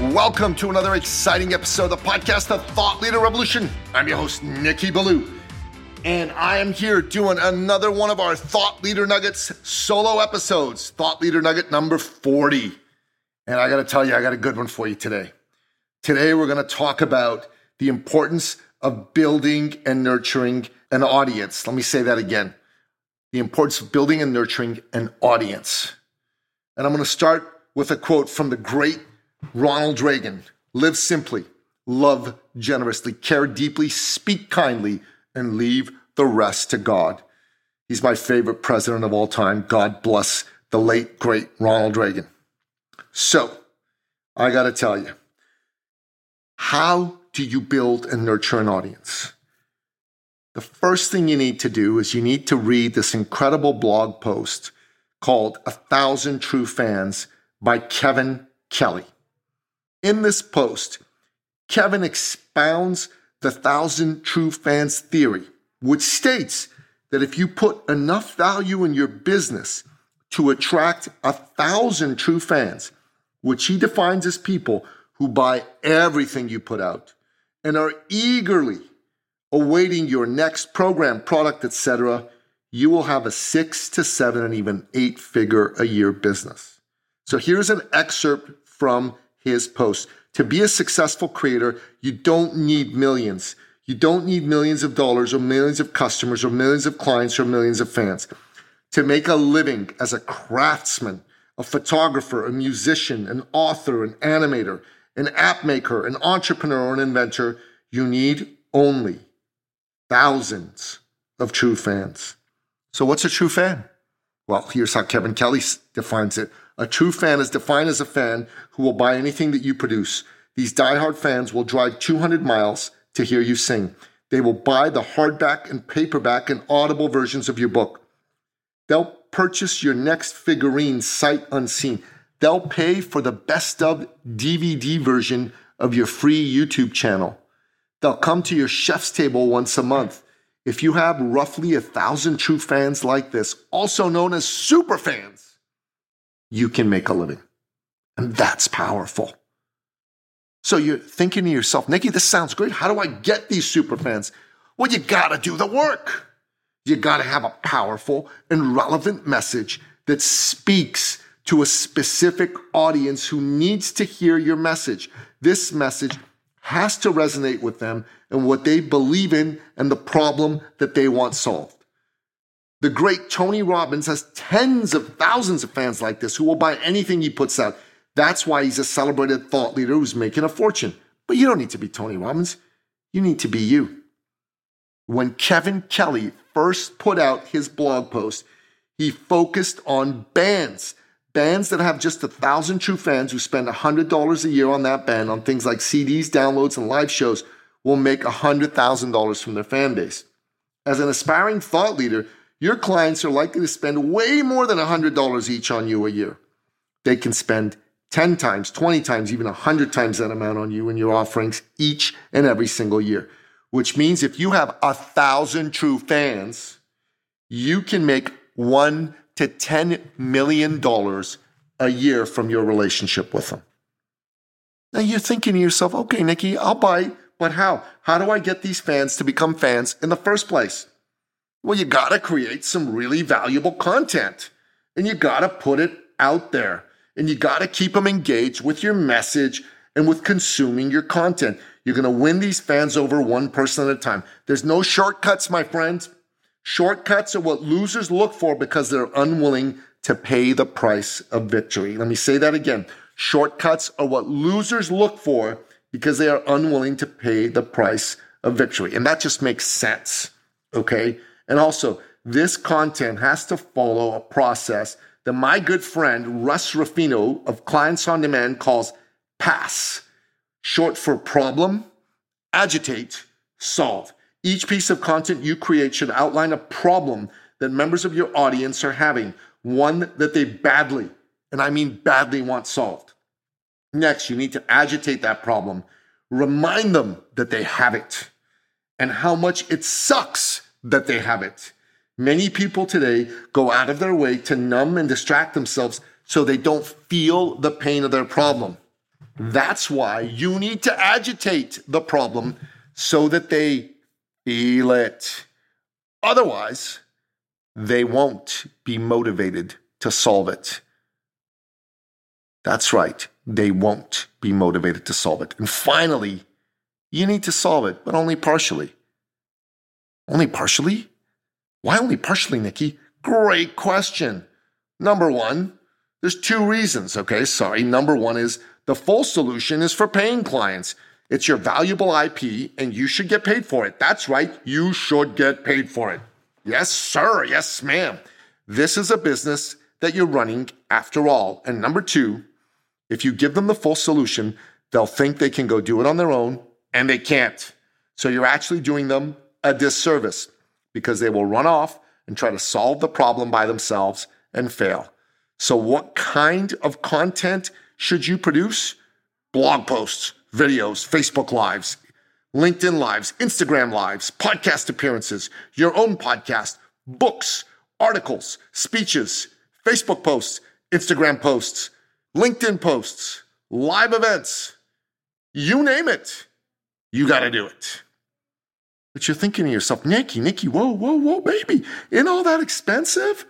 Welcome to another exciting episode of the podcast, The Thought Leader Revolution. I'm your host, Nicky Billou, and I am here doing another one of our Thought Leader Nuggets solo episodes, Thought Leader Nugget number 40. And I got to tell you, I got a good one for you today. Today, we're going to talk about the importance of building and nurturing an audience. Let me say that again the importance of building and nurturing an audience. And I'm going to start with a quote from the great Ronald Reagan live simply, love generously, care deeply, speak kindly, and leave the rest to God. He's my favorite president of all time. God bless the late, great Ronald Reagan. So, I got to tell you, how do you build and nurture an audience? The first thing you need to do is you need to read this incredible blog post called A Thousand True Fans by Kevin Kelly. In this post, Kevin expounds the thousand true fans theory, which states that if you put enough value in your business to attract a thousand true fans, which he defines as people who buy everything you put out and are eagerly awaiting your next program, product, etc., you will have a six to seven and even eight figure a year business. So here's an excerpt from his post. To be a successful creator, you don't need millions. You don't need millions of dollars or millions of customers or millions of clients or millions of fans. To make a living as a craftsman, a photographer, a musician, an author, an animator, an app maker, an entrepreneur, or an inventor, you need only thousands of true fans. So, what's a true fan? Well, here's how Kevin Kelly defines it a true fan is defined as a fan who will buy anything that you produce. These diehard fans will drive 200 miles to hear you sing. They will buy the hardback and paperback and audible versions of your book. They'll purchase your next figurine sight unseen. They'll pay for the best of DVD version of your free YouTube channel. They'll come to your chef's table once a month. If you have roughly a thousand true fans like this, also known as super fans, you can make a living. And that's powerful. So you're thinking to yourself, Nicky, this sounds great. How do I get these super fans? Well, you got to do the work. You got to have a powerful and relevant message that speaks to a specific audience who needs to hear your message. This message has to resonate with them and what they believe in and the problem that they want solved. The great Tony Robbins has tens of thousands of fans like this who will buy anything he puts out. That's why he's a celebrated thought leader who's making a fortune. But you don't need to be Tony Robbins. You need to be you. When Kevin Kelly first put out his blog post, he focused on bands, bands that have just a thousand true fans who spend $100 a year on that band on things like CDs, downloads, and live shows will make $100,000 from their fan base. As an aspiring thought leader, your clients are likely to spend way more than $100 each on you a year. They can spend 10 times, 20 times, even 100 times that amount on you and your offerings each and every single year. Which means if you have a thousand true fans, you can make one to $10 million a year from your relationship with them. Now you're thinking to yourself, okay, Nicky, I'll buy, but how? How do I get these fans to become fans in the first place? Well, you got to create some really valuable content and you got to put it out there and you got to keep them engaged with your message and with consuming your content. You're going to win these fans over one person at a time. There's no shortcuts, my friends. Shortcuts are what losers look for because they're unwilling to pay the price of victory. Let me say that again. Shortcuts are what losers look for because they are unwilling to pay the price of victory. And that just makes sense. Okay. And also, this content has to follow a process that my good friend Russ Ruffino of Clients on Demand calls PASS, short for problem, agitate, solve. Each piece of content you create should outline a problem that members of your audience are having, one that they badly, and I mean badly, want solved. Next, you need to agitate that problem, remind them that they have it and how much it sucks that they have it. Many people today go out of their way to numb and distract themselves so they don't feel the pain of their problem. That's why you need to agitate the problem so that they feel it. Otherwise, they won't be motivated to solve it. That's right, they won't be motivated to solve it. And finally, you need to solve it, but only partially. Only partially? Why only partially, Nicky? Great question. Number one, there's two reasons, okay? Sorry. Number one is the full solution is for paying clients. It's your valuable IP and you should get paid for it. That's right. You should get paid for it. Yes, sir. Yes, ma'am. This is a business that you're running after all. And number two, if you give them the full solution, they'll think they can go do it on their own and they can't. So you're actually doing them a disservice because they will run off and try to solve the problem by themselves and fail. So, what kind of content should you produce? Blog posts, videos, Facebook Lives, LinkedIn Lives, Instagram Lives, podcast appearances, your own podcast, books, articles, speeches, Facebook posts, Instagram posts, LinkedIn posts, live events, you name it, you got to do it. But you're thinking to yourself, Nicky, Nicky, whoa, whoa, whoa, baby, ain't all that expensive?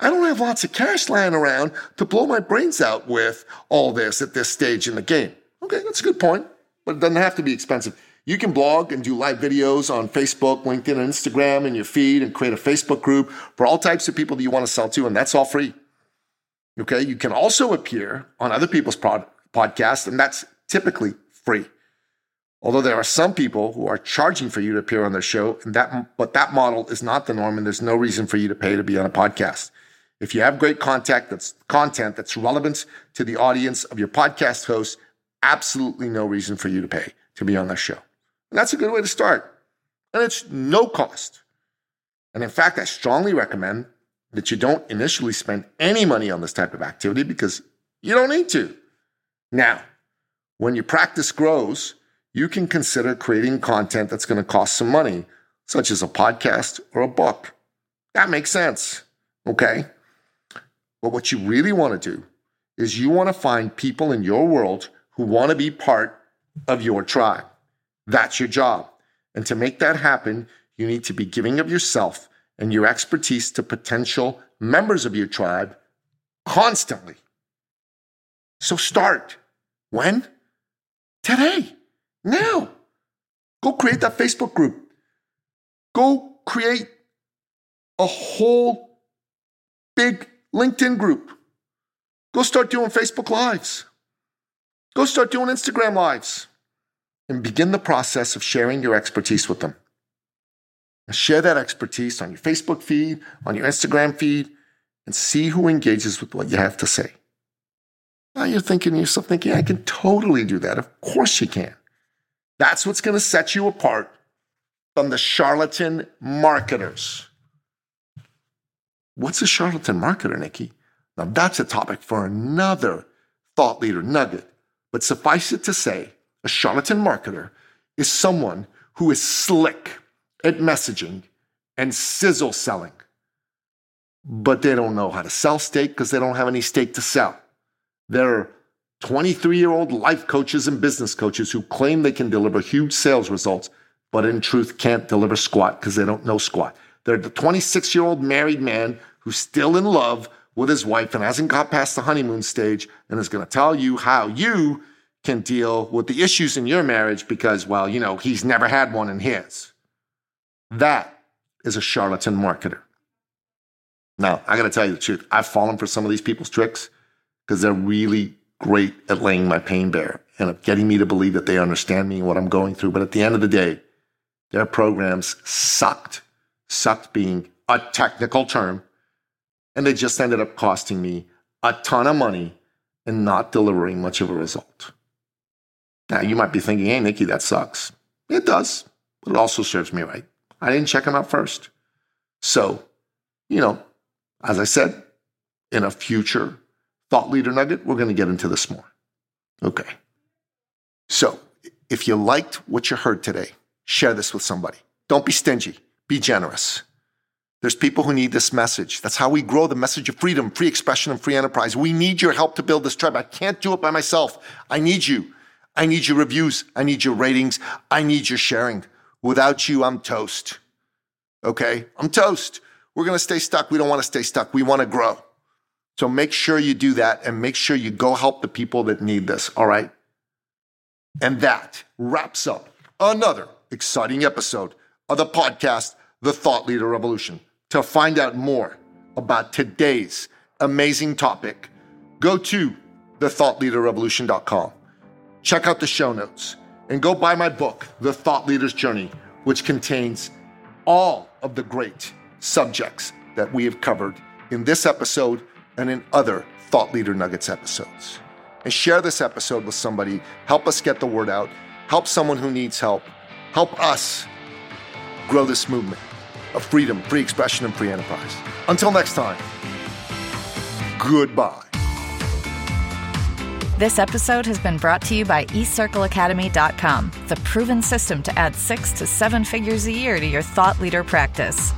I don't have lots of cash lying around to blow my brains out with all this at this stage in the game. Okay, that's a good point, but it doesn't have to be expensive. You can blog and do live videos on Facebook, LinkedIn, and Instagram in your feed and create a Facebook group for all types of people that you want to sell to, and that's all free. Okay, you can also appear on other people's pod- podcasts, and that's typically free. Although there are some people who are charging for you to appear on their show, and that but that model is not the norm, and there's no reason for you to pay to be on a podcast. If you have great that's content that's relevant to the audience of your podcast host, absolutely no reason for you to pay to be on their show. And that's a good way to start. And it's no cost. And in fact, I strongly recommend that you don't initially spend any money on this type of activity because you don't need to. Now, when your practice grows, you can consider creating content that's going to cost some money, such as a podcast or a book. That makes sense. Okay. But what you really want to do is you want to find people in your world who want to be part of your tribe. That's your job. And to make that happen, you need to be giving of yourself and your expertise to potential members of your tribe constantly. So start. When? Today. Now, go create that Facebook group. Go create a whole big LinkedIn group. Go start doing Facebook Lives. Go start doing Instagram Lives and begin the process of sharing your expertise with them. And share that expertise on your Facebook feed, on your Instagram feed, and see who engages with what you have to say. Now you're thinking to yourself, thinking, I can totally do that. Of course you can. That's what's going to set you apart from the charlatan marketers. What's a charlatan marketer, Nicky? Now, that's a topic for another thought leader nugget. But suffice it to say, a charlatan marketer is someone who is slick at messaging and sizzle selling, but they don't know how to sell steak because they don't have any steak to sell. They're 23 year old life coaches and business coaches who claim they can deliver huge sales results, but in truth can't deliver squat because they don't know squat. They're the 26 year old married man who's still in love with his wife and hasn't got past the honeymoon stage and is going to tell you how you can deal with the issues in your marriage because, well, you know, he's never had one in his. That is a charlatan marketer. Now, I got to tell you the truth. I've fallen for some of these people's tricks because they're really great at laying my pain bare and of getting me to believe that they understand me and what I'm going through. But at the end of the day, their programs sucked, sucked being a technical term. And they just ended up costing me a ton of money and not delivering much of a result. Now, you might be thinking, hey, Nicky, that sucks. It does, but it also serves me right. I didn't check them out first. So, you know, as I said, in a future thought leader nugget, we're going to get into this more. Okay. So, if you liked what you heard today, share this with somebody. Don't be stingy, be generous. There's people who need this message. That's how we grow the message of freedom, free expression, and free enterprise. We need your help to build this tribe. I can't do it by myself. I need you. I need your reviews. I need your ratings. I need your sharing. Without you, I'm toast. Okay? I'm toast. We're going to stay stuck. We don't want to stay stuck. We want to grow. So make sure you do that and make sure you go help the people that need this. All right? And that wraps up another exciting episode of the podcast, The Thought Leader Revolution. To find out more about today's amazing topic, go to thethoughtleaderrevolution.com. Check out the show notes and go buy my book, The Thought Leader's Journey, which contains all of the great subjects that we have covered in this episode and in other Thought Leader Nuggets episodes. And share this episode with somebody. Help us get the word out. Help someone who needs help. Help us grow this movement of freedom, free expression, and free enterprise. Until next time, goodbye. This episode has been brought to you by eCircleAcademy.com, the proven system to add six to seven figures a year to your thought leader practice.